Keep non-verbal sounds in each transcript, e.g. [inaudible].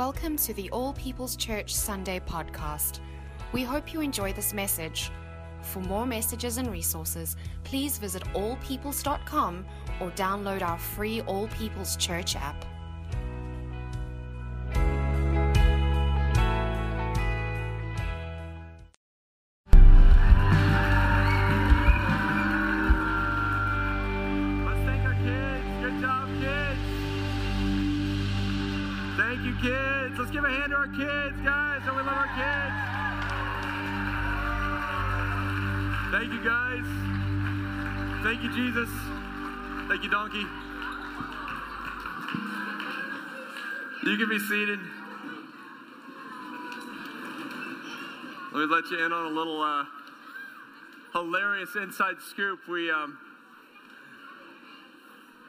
Welcome to the All People's Church Sunday podcast. We hope you enjoy this message. For more messages and resources, please visit allpeoples.com or download our free All People's Church app. Thank you, Donkey. You can be seated. Let me let you in on a little uh, hilarious inside scoop. We um,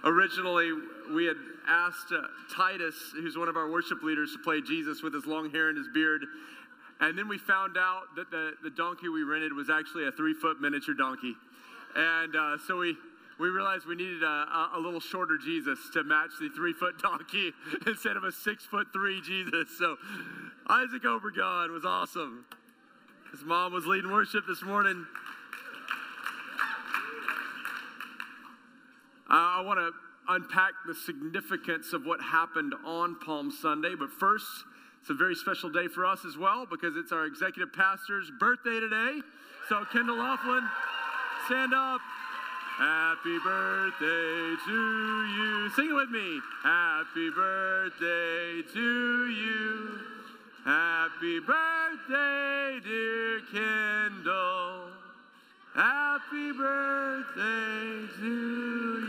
originally we had asked uh, titus who's one of our worship leaders to play jesus with his long hair and his beard and then we found out that the, the donkey we rented was actually a three foot miniature donkey and uh, so we we realized we needed a, a, little shorter jesus to match the three foot [laughs] donkey instead of a six foot three jesus so isaac obregon was awesome his mom was leading worship this morning Uh, I want to unpack the significance of what happened on Palm Sunday, but first, it's a very special day for us as well because it's our executive pastor's birthday today. So, Kendall Laughlin, stand up. Happy birthday to you. Sing it with me. Happy birthday to you. Happy birthday, dear Kendall. Happy birthday to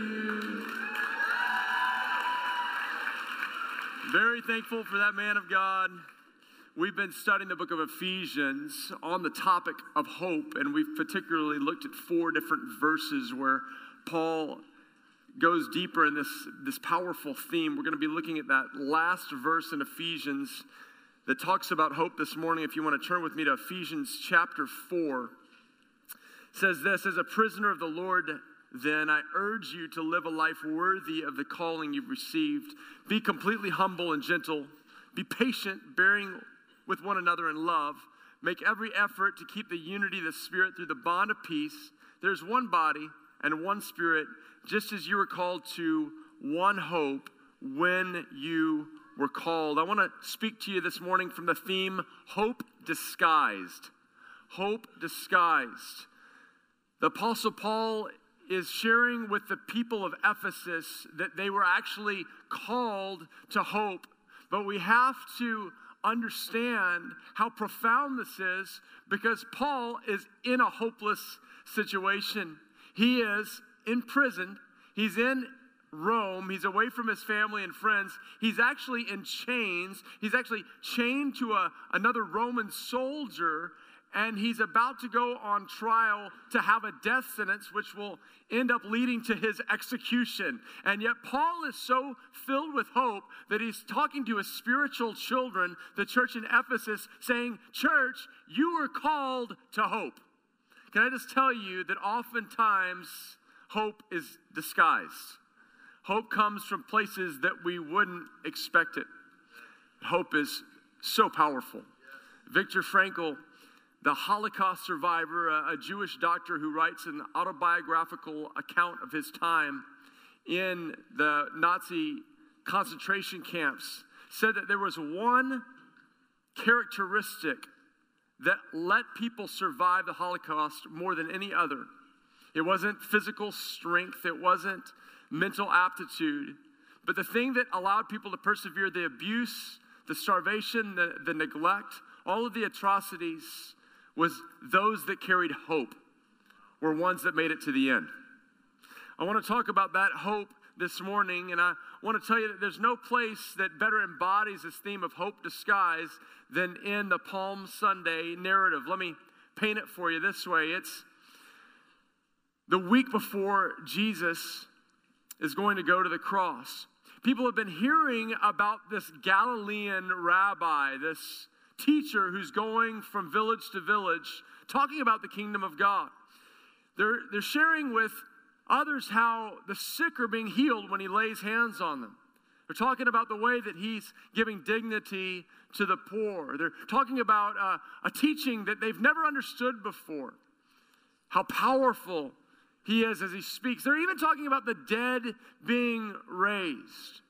you. Very thankful for that man of God. We've been studying the book of Ephesians on the topic of hope, and we've particularly looked at four different verses where Paul goes deeper in this, this powerful theme. We're going to be looking at that last verse in Ephesians that talks about hope this morning. If you want to turn with me to Ephesians chapter 4 says this As a prisoner of the Lord, then I urge you to live a life worthy of the calling you've received. Be completely humble and gentle. Be patient, bearing with one another in love. Make every effort to keep the unity of the Spirit through the bond of peace. There's one body and one Spirit, just as you were called to one hope when you were called. I want to speak to you this morning from the theme Hope Disguised. Hope Disguised. The Apostle Paul is sharing with the people of Ephesus that they were actually called to hope. But we have to understand how profound this is because Paul is in a hopeless situation. He is in prison, he's in Rome. He's away from his family and friends. He's actually in chains. He's actually chained to a, another Roman soldier and he's about to go on trial to have a death sentence, which will end up leading to his execution. And yet, Paul is so filled with hope that he's talking to his spiritual children, the church in Ephesus, saying, Church, you were called to hope. Can I just tell you that oftentimes hope is disguised? Hope comes from places that we wouldn't expect it. Hope is so powerful. Viktor Frankl the Holocaust survivor, a, a, Jewish doctor who writes an autobiographical account of his time in the Nazi concentration camps, said that there was one characteristic that let people survive the Holocaust more than any other. It wasn't physical strength, it wasn't mental aptitude, but the thing that allowed people to persevere the abuse, the starvation, the, the neglect, all of the atrocities was those that carried hope were ones that made it to the end. I want to talk about that hope this morning, and I want to tell you that there's no place that better embodies this theme of hope disguised than in the Palm Sunday narrative. Let me paint it for you this way it's the week before Jesus is going to go to the cross. People have been hearing about this Galilean rabbi, this teacher who's going from village to village talking about the kingdom of God. They're, they're sharing with others how the sick are being healed when he lays hands on them. They're talking about the way that he's giving dignity to the poor. They're talking about uh, a teaching that they've never understood before. How powerful he is as he speaks. They're even talking about the dead being raised.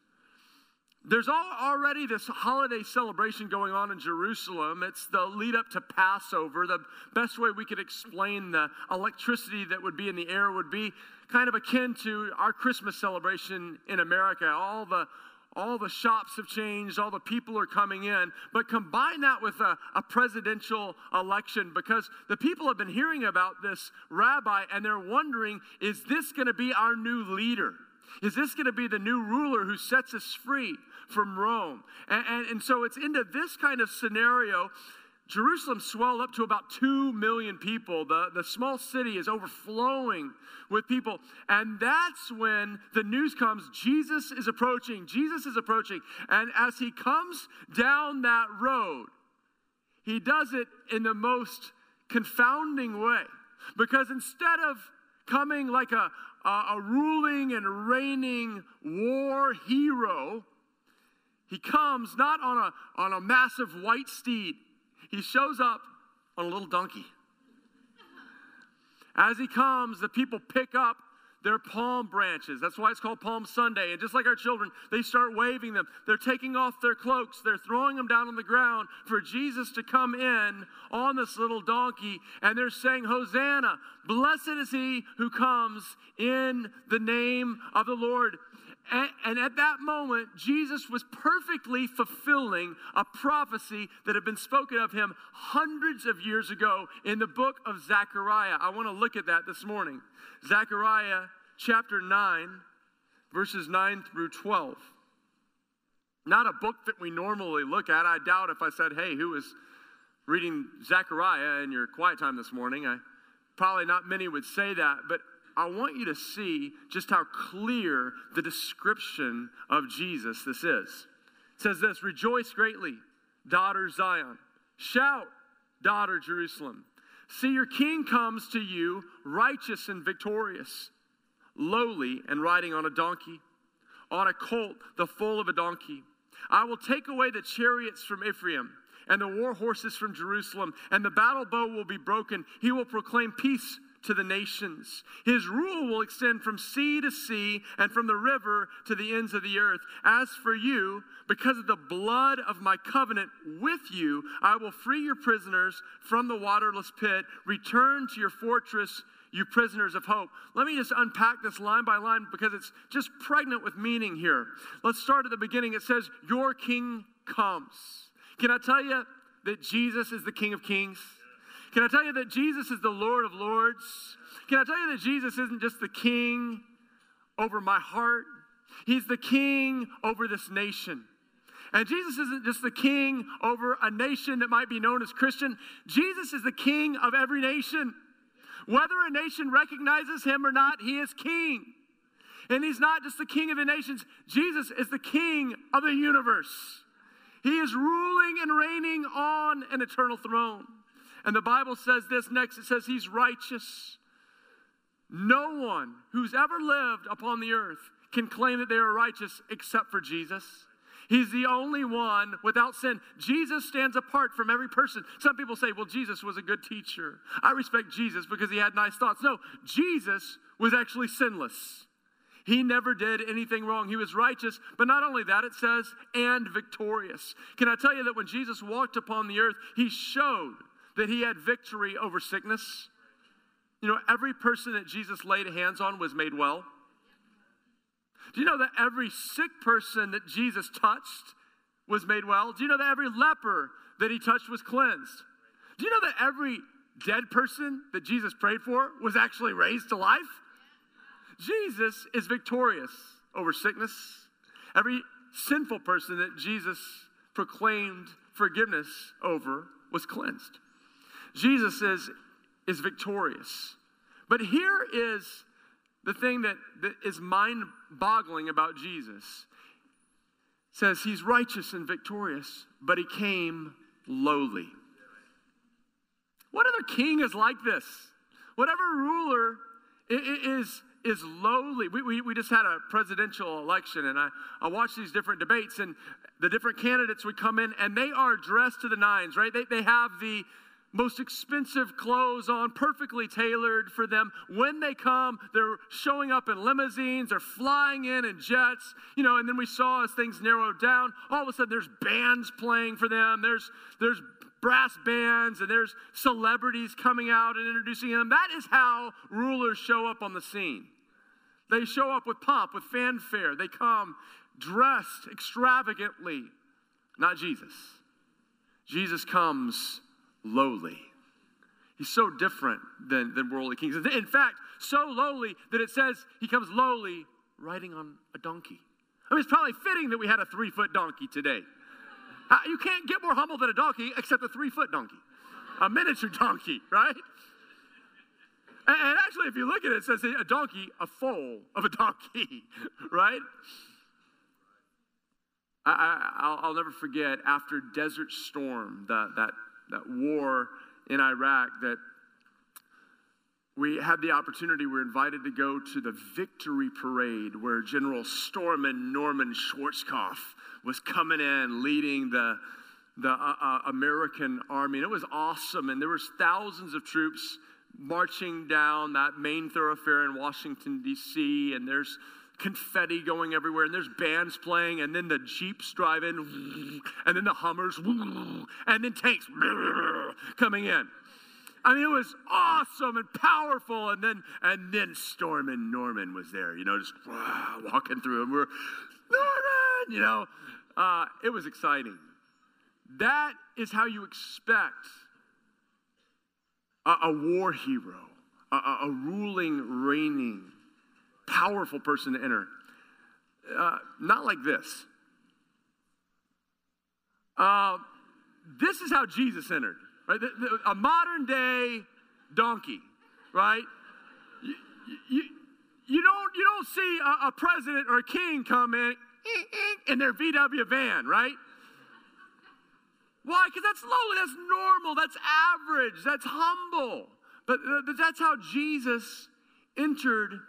There's already this holiday celebration going on in Jerusalem. It's the lead up to Passover. The best way we could explain the electricity that would be in the air would be kind of akin to our Christmas celebration in America. All the all the shops have changed, all the people are coming in. But combine that with a, a, presidential election because the people have been hearing about this rabbi and they're wondering is this going to be our new leader? Is this going to be the new ruler who sets us free from Rome? And, and, and so it's into this kind of scenario Jerusalem swelled up to about 2 million people. The, the small city is overflowing with people. And that's when the news comes Jesus is approaching. Jesus is approaching. And as he comes down that road, he does it in the most confounding way. Because instead of coming like a, a, a ruling and reigning war hero, he comes not on a, on a massive white steed he shows up on a little donkey. As he comes, the people pick up their palm branches. That's why it's called Palm Sunday. And just like our children, they start waving them. They're taking off their cloaks, they're throwing them down on the ground for Jesus to come in on this little donkey. And they're saying, Hosanna, blessed is he who comes in the name of the Lord. And, at that moment, Jesus was perfectly fulfilling a prophecy that had been spoken of him hundreds of years ago in the book of Zechariah. I want to look at that this morning. Zechariah chapter 9, verses 9 through 12. Not a book that we normally look at. I doubt if I said, hey, who is reading Zechariah in your quiet time this morning? I, probably not many would say that, but I want you to see just how clear the description of Jesus this is. It says this Rejoice greatly, daughter Zion. Shout, daughter Jerusalem. See, your king comes to you, righteous and victorious, lowly and riding on a donkey, on a colt, the foal of a donkey. I will take away the chariots from Ephraim and the war horses from Jerusalem, and the battle bow will be broken. He will proclaim peace to the nations. His rule will extend from sea to sea and from the river to the ends of the earth. As for you, because of the blood of my covenant with you, I will free your prisoners from the waterless pit. Return to your fortress, you prisoners of hope. Let me just unpack this line by line because it's just pregnant with meaning here. Let's start at the beginning. It says, Your king comes. Can I tell you that Jesus is the King of Kings? Can I tell you that Jesus is the Lord of Lords? Can I tell you that Jesus isn't just the king over my heart? He's the king over this nation. And Jesus isn't just the king over a nation that might be known as Christian. Jesus is the king of every nation. Whether a nation recognizes him or not, he is king. And he's not just the king of the nations, Jesus is the king of the universe. He is ruling and reigning on an eternal throne. And the Bible says this next it says, He's righteous. No one who's ever lived upon the earth can claim that they are righteous except for Jesus. He's the only one without sin. Jesus stands apart from every person. Some people say, well, Jesus was a good teacher. I respect Jesus because he had nice thoughts. No, Jesus was actually sinless. He never did anything wrong. He was righteous, but not only that, it says, and victorious. Can I tell you that when Jesus walked upon the earth, he showed that he had victory over sickness. You know, every person that Jesus laid hands on was made well. Do you know that every sick person that Jesus touched was made well? Do you know that every leper that he touched was cleansed? Do you know that every dead person that Jesus prayed for was actually raised to life? Jesus is victorious over sickness. Every sinful person that Jesus proclaimed forgiveness over was cleansed. Jesus is, is victorious. But here is the thing that, that is mind boggling about Jesus. It says he's righteous and victorious, but he came lowly. What other king is like this? Whatever ruler is, is lowly. We, we, we just had a presidential election, and I, I watched these different debates, and the different candidates would come in, and they are dressed to the nines, right? They, they have the most expensive clothes on, perfectly tailored for them. When they come, they're showing up in limousines, they're flying in in jets, you know, and then we saw as things narrowed down, all of a sudden there's bands playing for them, there's, there's brass bands, and there's celebrities coming out and introducing them. That is how rulers show up on the scene. They show up with pomp, with fanfare. They come dressed extravagantly. Not Jesus. Jesus comes lowly. He's so different than, than worldly kings. In fact, so lowly that it says he comes lowly riding on a donkey. I mean, it's probably fitting that we had a three foot donkey today. Uh, you can't get more humble than a donkey except a three foot donkey, a miniature [laughs] donkey, right? And, and actually, if you look at it, it says a donkey, a foal of a donkey, [laughs] right? I, will never forget after Desert Storm, the, that that war in Iraq that we had the opportunity, we were invited to go to the victory parade where General Stormin Norman Schwarzkopf was coming in leading the, the uh, uh, American army. And it was awesome. And there was thousands of troops marching down that main thoroughfare in Washington, D.C. And there's confetti going everywhere, and there's bands playing, and then the Jeeps drive in, and then the Hummers, and then tanks coming in. I mean, it was awesome and powerful, and then and then Stormin Norman was there, you know, just walking through, and we're Norman, you know, uh, it was exciting. That is how you expect a, a war hero, a, a ruling, reigning powerful person to enter. Uh, not like this. Uh, this is how Jesus entered, right? The, the, a modern day donkey, right? You, you, you, don't, you don't see a, a president or a king come in in their VW van, right? Why? Because that's lowly, that's normal, that's average, that's humble. But that's how Jesus entered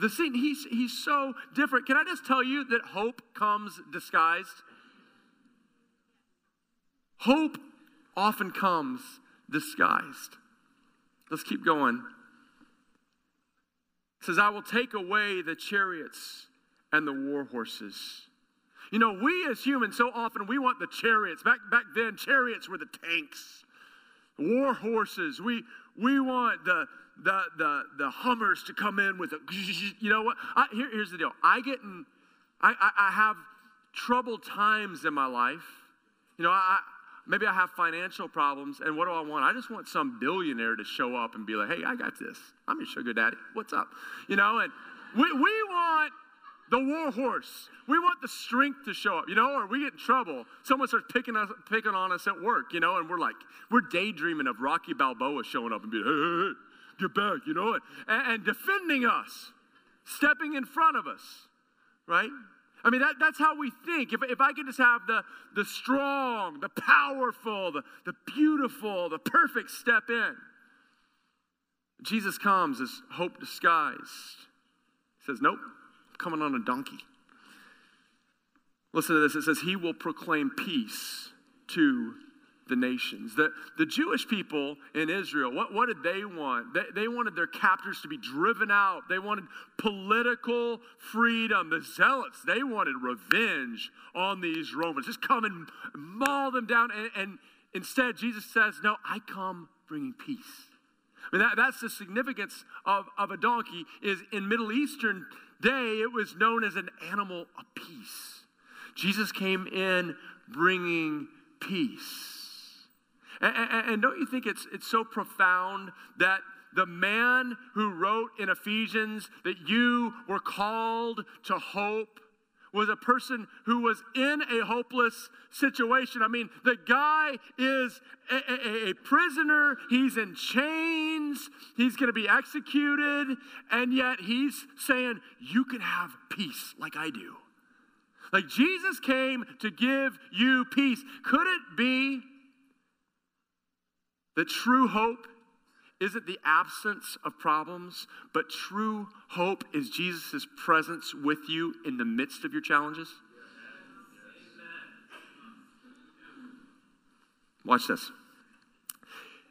the scene, he's, he's so different. Can I just tell you that hope comes disguised? Hope often comes disguised. Let's keep going. It says, I will take away the chariots and the war horses. You know, we as humans, so often we want the chariots. Back, back then, chariots were the tanks, war horses. We, we want the, the, the, the Hummers to come in with a, [laughs] you know what? I, here, here's the deal. I get in, I, I, I, have troubled times in my life. You know, I, maybe I have financial problems, and what do I want? I just want some billionaire to show up and be like, hey, I got this. I'm your sugar daddy. What's up? You know, and we, we want the war horse. We want the strength to show up, you know, or we get in trouble. Someone starts picking us, picking on us at work, you know, and we're like, we're daydreaming of Rocky Balboa showing up and being, hey, hey, hey get back, you know, and, and defending us, stepping in front of us, right? I mean, that, that's how we think. If, if I could just have the, the strong, the powerful, the, the beautiful, the perfect step in. Jesus comes as hope disguised. He says, Nope, I'm coming on a donkey. Listen to this. It says, He will proclaim peace to the nations. The, the Jewish people in Israel, what, what did they want? They, they wanted their captors to be driven out. They wanted political freedom. The zealots, they wanted revenge on these Romans. Just come and maul them down. And, and instead, Jesus says, No, I come bringing peace. I mean, that, that's the significance of, of a donkey is in Middle Eastern day, it was known as an animal of peace. Jesus came in bringing peace. And, and, don't you think it's, it's so profound that the man who wrote in Ephesians that you were called to hope was a person who was in a hopeless situation. I mean, the guy is a, a, a prisoner, he's in chains, he's going to be executed, and yet he's saying, You can have peace like I do. Like Jesus came to give you peace. Could it be the true hope isn't the absence of problems, but true hope is Jesus' presence with you in the midst of your challenges? Watch this.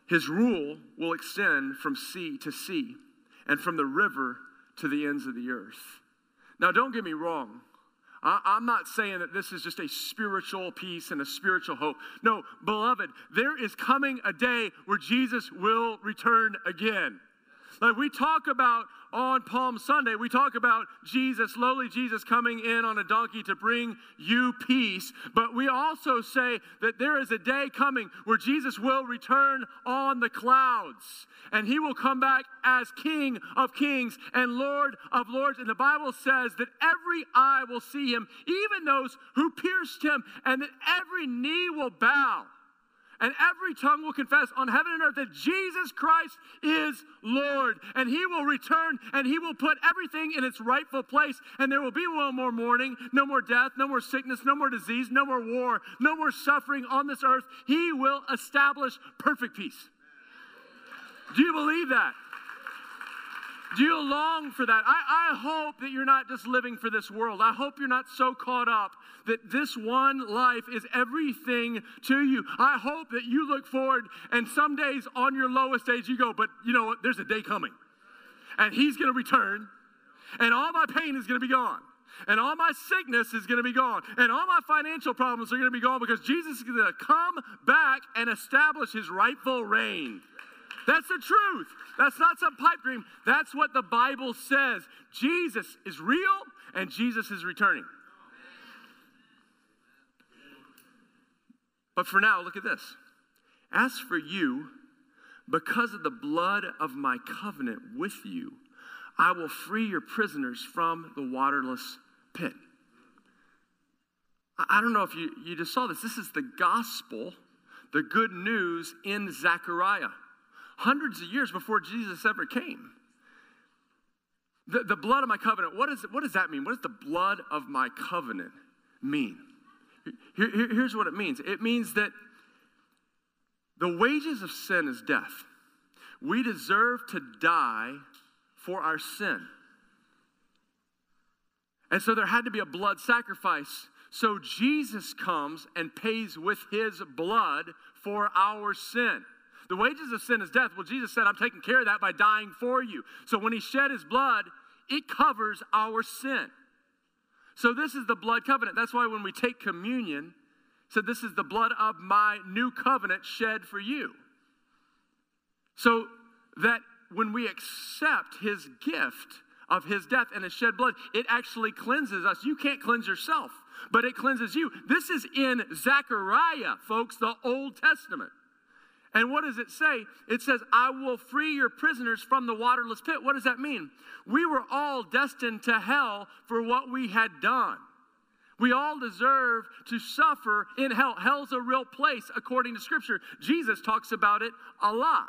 His rule will extend from sea to sea and from the river to the ends of the earth. Now, don't get me wrong. I, am not saying that this is just a spiritual peace and a spiritual hope. No, beloved, there is coming a day where Jesus will return again. Like we talk about on Palm Sunday, we talk about Jesus, lowly Jesus coming in on a donkey to bring you peace. But we also say that there is a day coming where Jesus will return on the clouds and he will come back as King of kings and Lord of lords. And the Bible says that every eye will see him, even those who pierced him, and that every knee will bow and every tongue will confess on heaven and earth that Jesus Christ is Lord. And he will return and he will put everything in its rightful place. And there will be no more mourning, no more death, no more sickness, no more disease, no more war, no more suffering on this earth. He will establish perfect peace. Do you believe that? Do you long for that? I, I hope that you're not just living for this world. I hope you're not so caught up that this one life is everything to you. I hope that you look forward and some days on your lowest days you go, but you know what? There's a day coming. And he's going to return, and all my pain is going to be gone. And all my sickness is going to be gone. And all my financial problems are going to be gone because Jesus is going to come back and establish his rightful reign. That's the truth. That's not some pipe dream. That's what the Bible says. Jesus is real and Jesus is returning. But for now, look at this. As for you, because of the blood of my covenant with you, I will free your prisoners from the waterless pit. I don't know if you, you just saw this. This is the gospel, the good news in Zechariah hundreds of years before Jesus ever came. The, the blood of my covenant, what, is, what does that mean? What does the blood of my covenant mean? Here, here, here's what it means it means that the wages of sin is death. We deserve to die for our sin. And so there had to be a blood sacrifice. So Jesus comes and pays with his blood for our sin. The wages of sin is death. Well, Jesus said, I'm taking care of that by dying for you. So when he shed his blood, it covers our sin. So this is the blood covenant. That's why when we take communion, said this is the blood of my new covenant shed for you. So that when we accept his gift of his death and his shed blood, it actually cleanses us. You can't cleanse yourself, but it cleanses you. This is in Zechariah, folks, the Old Testament. And what does it say? It says, I will free your prisoners from the waterless pit. What does that mean? We were all destined to hell for what we had done. We all deserve to suffer in hell. Hell's a real place according to Scripture. Jesus talks about it a lot.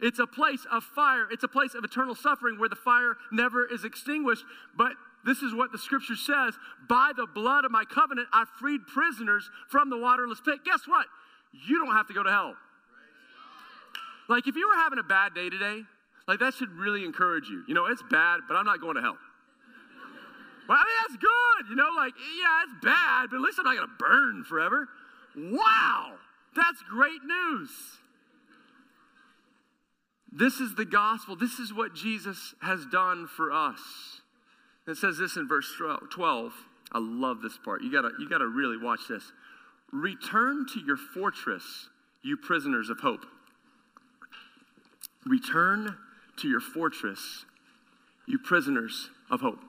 It's a place of fire, it's a place of eternal suffering where the fire never is extinguished. But this is what the Scripture says By the blood of my covenant, I freed prisoners from the waterless pit. Guess what? You don't have to go to hell. Like, if you were having a bad day today, like, that should really encourage you. You know, it's bad, but I'm not going to hell. Well, I mean, that's good. You know, like, yeah, it's bad, but at least I'm not going to burn forever. Wow, that's great news. This is the gospel. This is what Jesus has done for us. It says this in verse 12. I love this part. You gotta, you gotta really watch this. Return to your fortress, you prisoners of hope. Return to your fortress, you prisoners of hope.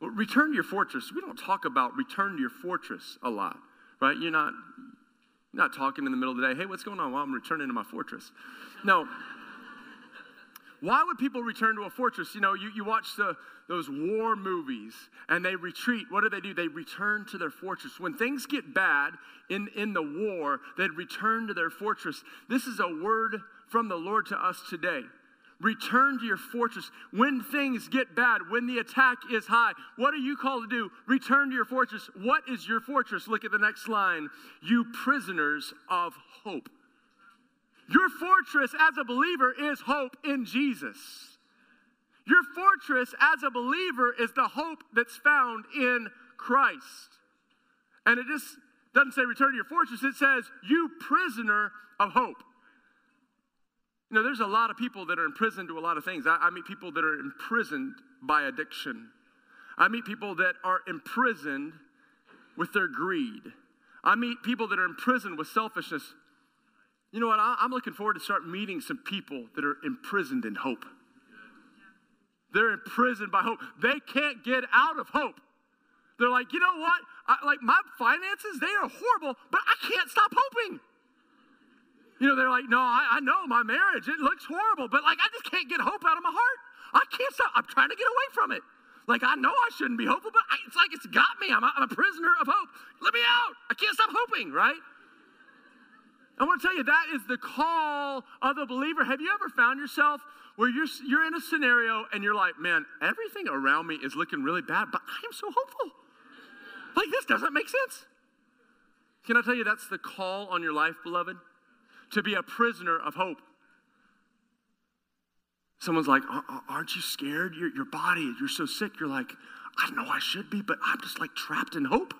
Well, return to your fortress. We don't talk about return to your fortress a lot, right? You're not, not talking in the middle of the day, hey, what's going on? Well, I'm returning to my fortress. No. Why would people return to a fortress? You know, you, you watch the, those war movies and they retreat. What do they do? They return to their fortress. When things get bad in, in the war, they'd return to their fortress. This is a word from the Lord to us today. Return to your fortress. When things get bad, when the attack is high, what are you called to do? Return to your fortress. What is your fortress? Look at the next line. You prisoners of hope. Your fortress as a believer is hope in Jesus. Your fortress as a believer is the hope that's found in Christ. And it just doesn't say return to your fortress, it says, you prisoner of hope. You know, there's a lot of people that are imprisoned to a lot of things. I, I meet people that are imprisoned by addiction. I meet people that are imprisoned with their greed. I meet people that are imprisoned with selfishness. You know what? I, I'm looking forward to start meeting some people that are imprisoned in hope. They're imprisoned by hope. They can't get out of hope. They're like, you know what? I, like my finances, they are horrible, but I can't stop hoping. You know, they're like, no, I, I know my marriage, it looks horrible, but like I just can't get hope out of my heart. I can't stop. I'm trying to get away from it. Like I know I shouldn't be hopeful, but I, it's like it's got me. I'm a, I'm a prisoner of hope. Let me out. I can't stop hoping, right? I want to tell you that is the call of the believer. Have you ever found yourself where you're, you're in a scenario and you're like, man, everything around me is looking really bad, but I am so hopeful. Like, this doesn't make sense. Can I tell you that's the call on your life, beloved? To be a prisoner of hope. Someone's like, Aren't you scared? Your, your body, you're so sick. You're like, I don't know I should be, but I'm just like trapped in hope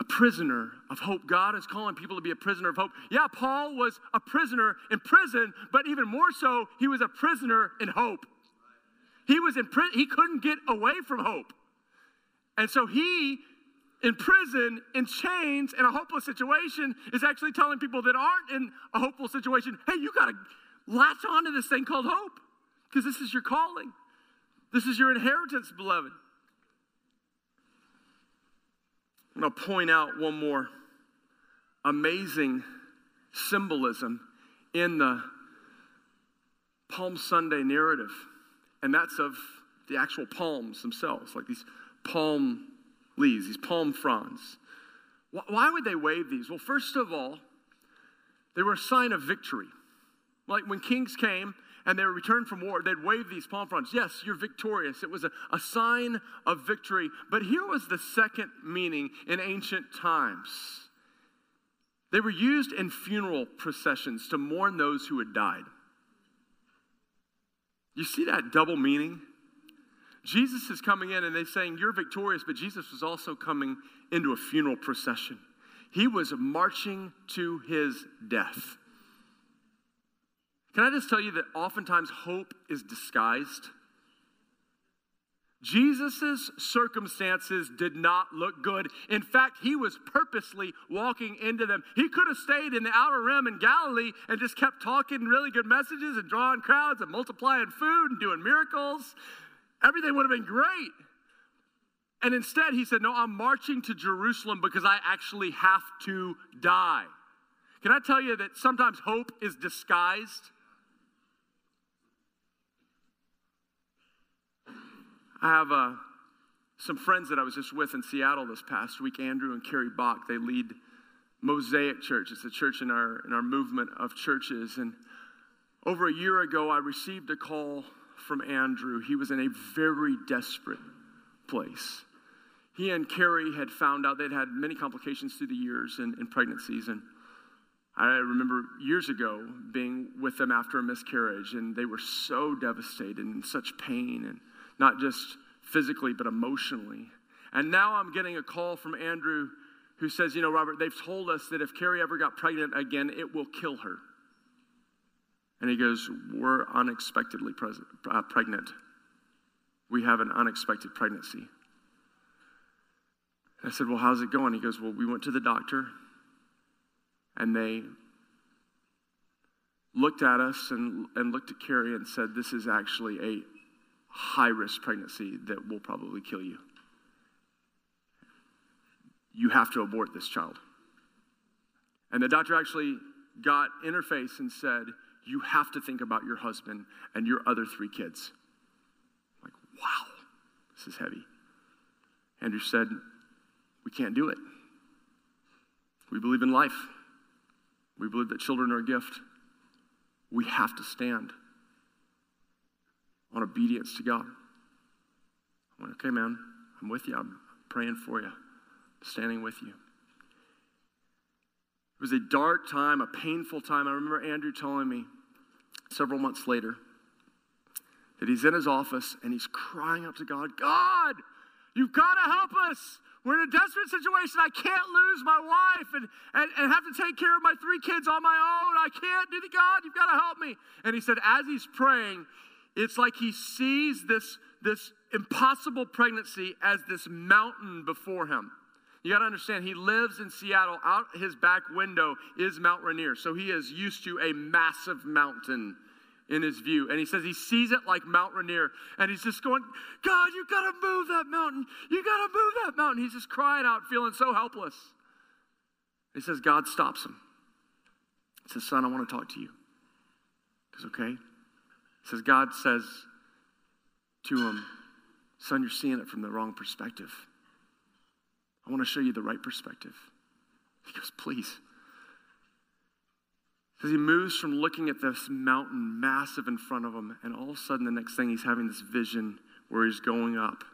a prisoner of hope. God is calling people to be a prisoner of hope. Yeah, Paul was a prisoner in prison, but even more so, he was a prisoner in hope. He was in prison, he couldn't get away from hope. And so he, in prison, in chains, in a hopeless situation, is actually telling people that aren't in a hopeful situation, hey, you got to latch onto this thing called hope because this is your calling. This is your inheritance, beloved. I'm going to point out one more amazing symbolism in the Palm Sunday narrative, and that's of the actual palms themselves, like these palm leaves, these palm fronds. Why would they wave these? Well, first of all, they were a sign of victory. Like when kings came and they returned from war, they'd wave these palm fronds. Yes, you're victorious. It was a, a sign of victory. But here was the second meaning in ancient times they were used in funeral processions to mourn those who had died. You see that double meaning? Jesus is coming in and they're saying, You're victorious, but Jesus was also coming into a funeral procession. He was marching to his death. Can I just tell you that oftentimes hope is disguised? Jesus' circumstances did not look good. In fact, he was purposely walking into them. He could have stayed in the outer rim in Galilee and just kept talking really good messages and drawing crowds and multiplying food and doing miracles. Everything would have been great. And instead, he said, No, I'm marching to Jerusalem because I actually have to die. Can I tell you that sometimes hope is disguised? I have uh, some friends that I was just with in Seattle this past week, Andrew and Carrie Bach. They lead Mosaic Church. It's a church in our, in our movement of churches. And over a year ago, I received a call from Andrew. He was in a very desperate place. He and Carrie had found out they'd had many complications through the years in, in pregnancies. And I remember years ago being with them after a miscarriage, and they were so devastated and such pain. And not just physically, but emotionally. And now I'm getting a call from Andrew who says, You know, Robert, they've told us that if Carrie ever got pregnant again, it will kill her. And he goes, We're unexpectedly uh, pregnant. We have an unexpected pregnancy. I said, Well, how's it going? He goes, Well, we went to the doctor and they looked at us and, and looked at Carrie and said, This is actually a high risk pregnancy that will probably kill you. You have to abort this child. And the doctor actually got interface and said, You have to think about your husband and your other three kids. I'm like, wow, this is heavy. Andrew said, We can't do it. We believe in life, we believe that children are a gift. We have to stand on obedience to God. I went, okay, man, I'm with you. I'm praying for you, standing with you. It was a dark time, a painful time. I remember Andrew telling me several months later that he's in his office and he's crying out to God, God, you've got to help us. We're in a desperate situation. I can't lose my wife and, and, and have to take care of my three kids on my own. I can't do the God, you've got to help me. And he said, as he's praying, it's like he sees this, this impossible pregnancy as this mountain before him. You got to understand, he lives in Seattle. Out his back window is Mount Rainier. So he is used to a massive mountain in his view. And he says he sees it like Mount Rainier. And he's just going, God, you got to move that mountain. You got to move that mountain. He's just crying out, feeling so helpless. He says, God stops him. He says, Son, I want to talk to you. He says, Okay. He says, God says to him, Son, you're seeing it from the wrong perspective. I want to show you the right perspective. He goes, Please. Because he moves from looking at this mountain massive in front of him, and all of a sudden, the next thing, he's having this vision where he's going up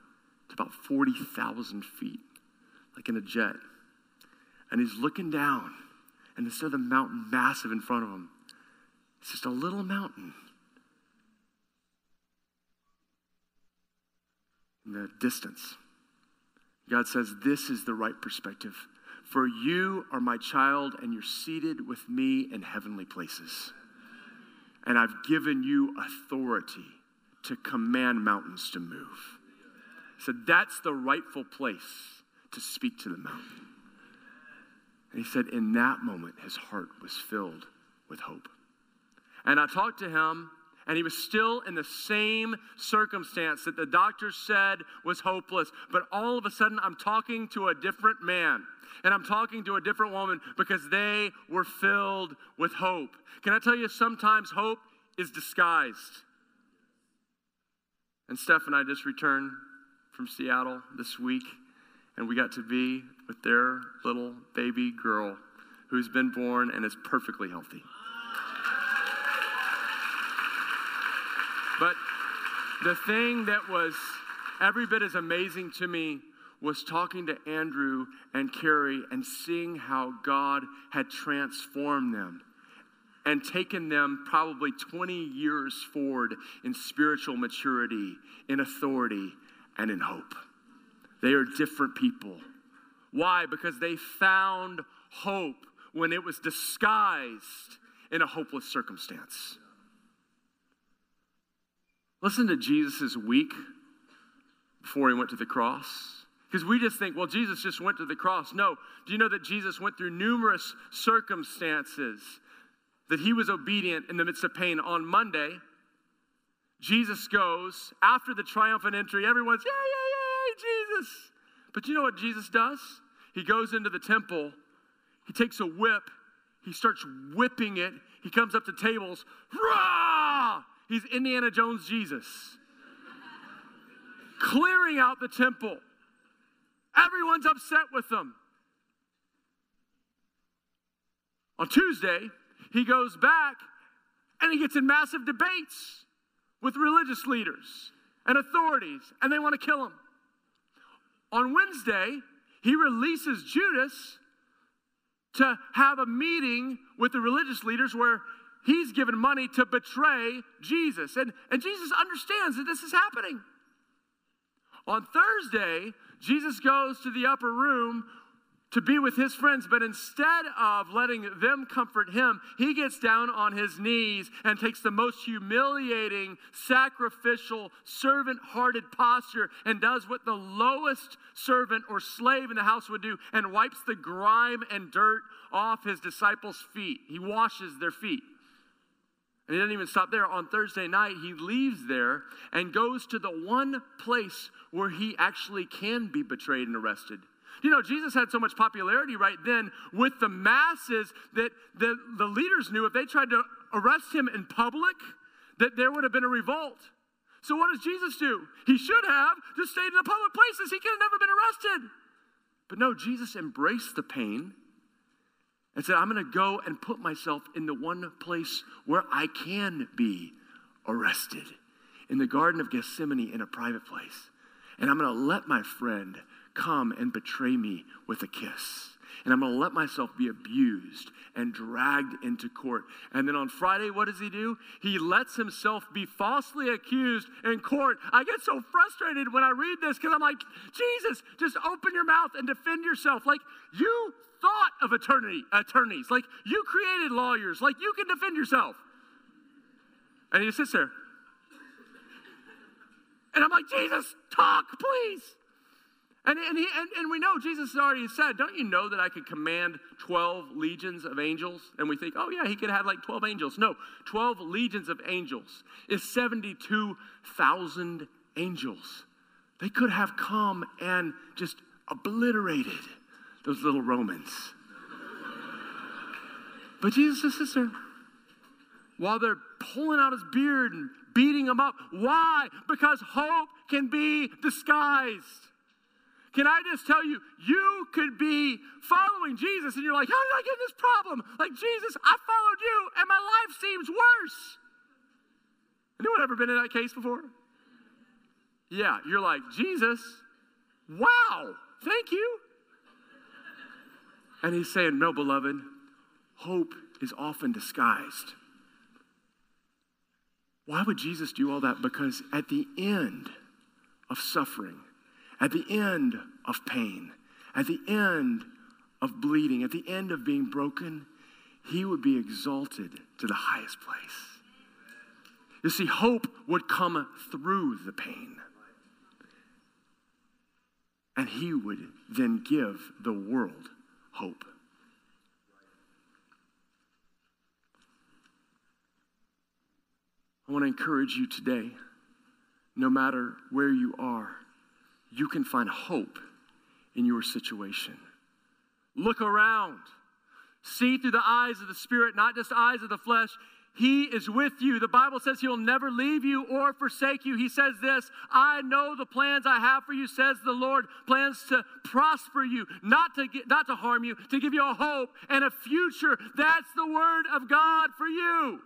to about 40,000 feet, like in a jet. And he's looking down, and instead of the mountain massive in front of him, it's just a little mountain. In the distance. God says, This is the right perspective. For you are my child, and you're seated with me in heavenly places. And I've given you authority to command mountains to move. So that's the rightful place to speak to the mountain. And he said, in that moment, his heart was filled with hope. And I talked to him, and he was still in the same circumstance that the doctor said was hopeless. But all of a sudden, I'm talking to a different man and I'm talking to a different woman because they were filled with hope. Can I tell you, sometimes hope is disguised. And Steph and I just returned from Seattle this week, and we got to be with their little baby girl who's been born and is perfectly healthy. But the thing that was every bit as amazing to me was talking to Andrew and Carrie and seeing how God had transformed them and taken them probably 20 years forward in spiritual maturity, in authority, and in hope. They are different people. Why? Because they found hope when it was disguised in a hopeless circumstance. Listen to Jesus' week before he went to the cross. Because we just think, well, Jesus just went to the cross. No. Do you know that Jesus went through numerous circumstances that he was obedient in the midst of pain? On Monday, Jesus goes after the triumphant entry. Everyone's, yay, yay, yay, Jesus. But you know what Jesus does? He goes into the temple, he takes a whip, he starts whipping it. He comes up to tables. Rah! He's Indiana Jones Jesus. Clearing out the temple. Everyone's upset with them. On Tuesday, he goes back and he gets in massive debates with religious leaders and authorities, and they want to kill him. On Wednesday, he releases Judas to have a meeting with the religious leaders where he's given money to betray Jesus. And, and Jesus understands that this is happening. On Thursday, Jesus goes to the upper room to be with his friends, but instead of letting them comfort him, he gets down on his knees and takes the most humiliating, sacrificial, servant hearted posture and does what the lowest servant or slave in the house would do and wipes the grime and dirt off his disciples' feet. He washes their feet. And he doesn't even stop there. On Thursday night, he leaves there and goes to the one place where he actually can be betrayed and arrested. You know, Jesus had so much popularity right then with the masses that the, the leaders knew if they tried to arrest him in public, that there would have been a revolt. So what does Jesus do? He should have just stayed in the public places. He could have never been arrested. But no, Jesus embraced the pain and said, I'm going to go and put myself in the one place where I can be arrested in the Garden of Gethsemane in a private place. And I'm going to let my friend come and betray me with a kiss. and I'm going to let myself be abused and dragged into court. And then on Friday, what does he do? He lets himself be falsely accused in court. I get so frustrated when I read this because I'm like, Jesus, just open your mouth and defend yourself. Like, you thought of attorney, attorneys. Like, you created lawyers. Like, you can defend yourself. And he sits there. And I'm like, Jesus, talk, please. And, and, he, and, and we know Jesus has already said, Don't you know that I could command 12 legions of angels? And we think, Oh, yeah, he could have like 12 angels. No, 12 legions of angels is 72,000 angels. They could have come and just obliterated those little Romans. but Jesus is there while they're pulling out his beard and beating him up. Why? Because hope can be disguised. Can I just tell you, you could be following Jesus and you're like, how did I get in this problem? Like, Jesus, I followed you and my life seems worse. Anyone ever been in that case before? Yeah, you're like, Jesus, wow, thank you. And he's saying, no, beloved, hope is often disguised. Why would Jesus do all that? Because at the end of suffering, at the end of pain, at the end of bleeding, at the end of being broken, he would be exalted to the highest place. You see, hope would come through the pain. And he would then give the world hope. I want to encourage you today, no matter where you are, you can find hope in your situation. Look around. See through the eyes of the Spirit, not just eyes of the flesh. He is with you. The Bible says He'll never leave you or forsake you. He says this I know the plans I have for you, says the Lord. Plans to prosper you, not to, get, not to harm you, to give you a hope and a future. That's the word of God for you.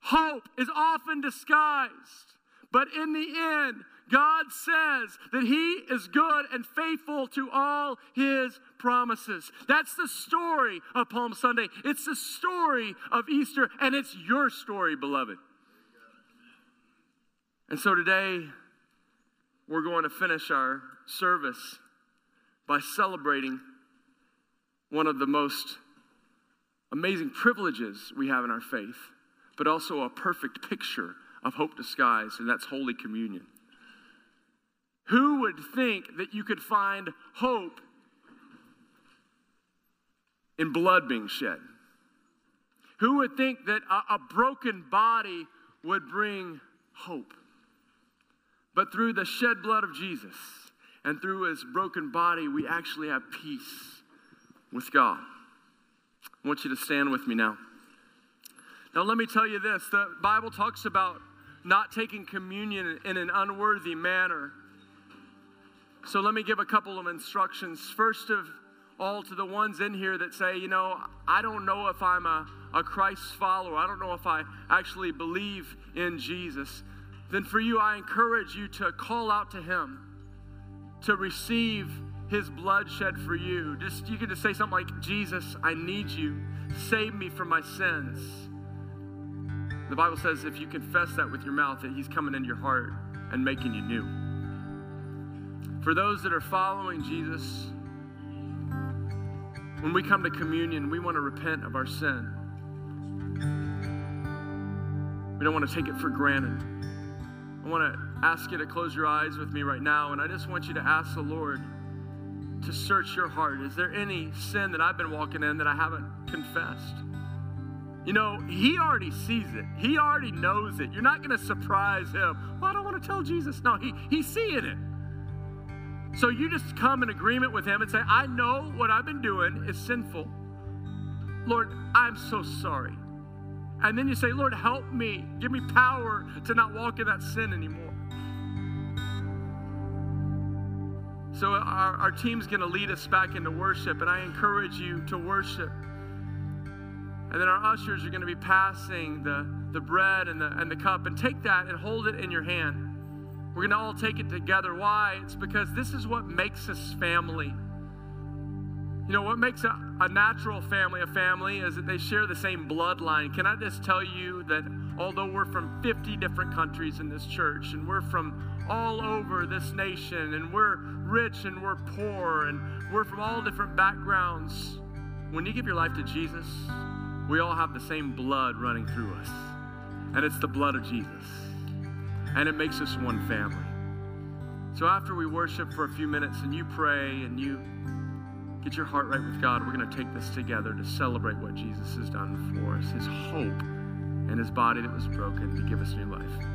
Hope is often disguised, but in the end, God says that He is good and faithful to all His promises. That's the story of Palm Sunday. It's the story of Easter, and it's your story, beloved. And so today, we're going to finish our service by celebrating one of the most amazing privileges we have in our faith, but also a perfect picture of hope disguised, and that's Holy Communion. Who would think that you could find hope in blood being shed? Who would think that a, a, broken body would bring hope? But through the shed blood of Jesus and through his broken body, we actually have peace with God. I want you to stand with me now. Now, let me tell you this the Bible talks about not taking communion in an unworthy manner. So let me give a couple of instructions. First of all, to the ones in here that say, you know, I don't know if I'm a, a Christ follower, I don't know if I actually believe in Jesus. Then for you, I encourage you to call out to Him, to receive His blood shed for you. Just you can just say something like, Jesus, I need you. Save me from my sins. The Bible says if you confess that with your mouth, that He's coming into your heart and making you new. For those that are following Jesus, when we come to communion, we want to repent of our sin. We don't want to take it for granted. I want to ask you to close your eyes with me right now, and I just want you to ask the Lord to search your heart. Is there any sin that I've been walking in that I haven't confessed? You know, He already sees it, He already knows it. You're not going to surprise Him. Well, I don't want to tell Jesus. No, he, He's seeing it. So you just come in agreement with Him and say, I know what I've been doing is sinful. Lord, I'm so sorry. And then you say, Lord, help me. Give me power to not walk in that sin anymore. So our, our team's going to lead us back into worship, and I encourage you to worship. And then our ushers are going to be passing the, the bread and the, and the cup, and take that and hold it in your hand. We're going to all take it together. Why? It's because this is what makes us family. You know, what makes a, a natural family a family is that they share the same bloodline. Can I just tell you that although we're from 50 different countries in this church and we're from all over this nation and we're rich and we're poor and we're from all different backgrounds, when you give your life to Jesus, we all have the same blood running through us. And it's the blood of Jesus. And it makes us one family. So after we worship for a few minutes and you pray and you get your heart right with God, we're going to take this together to celebrate what Jesus has done for us, his hope and his body that was broken to give us new life.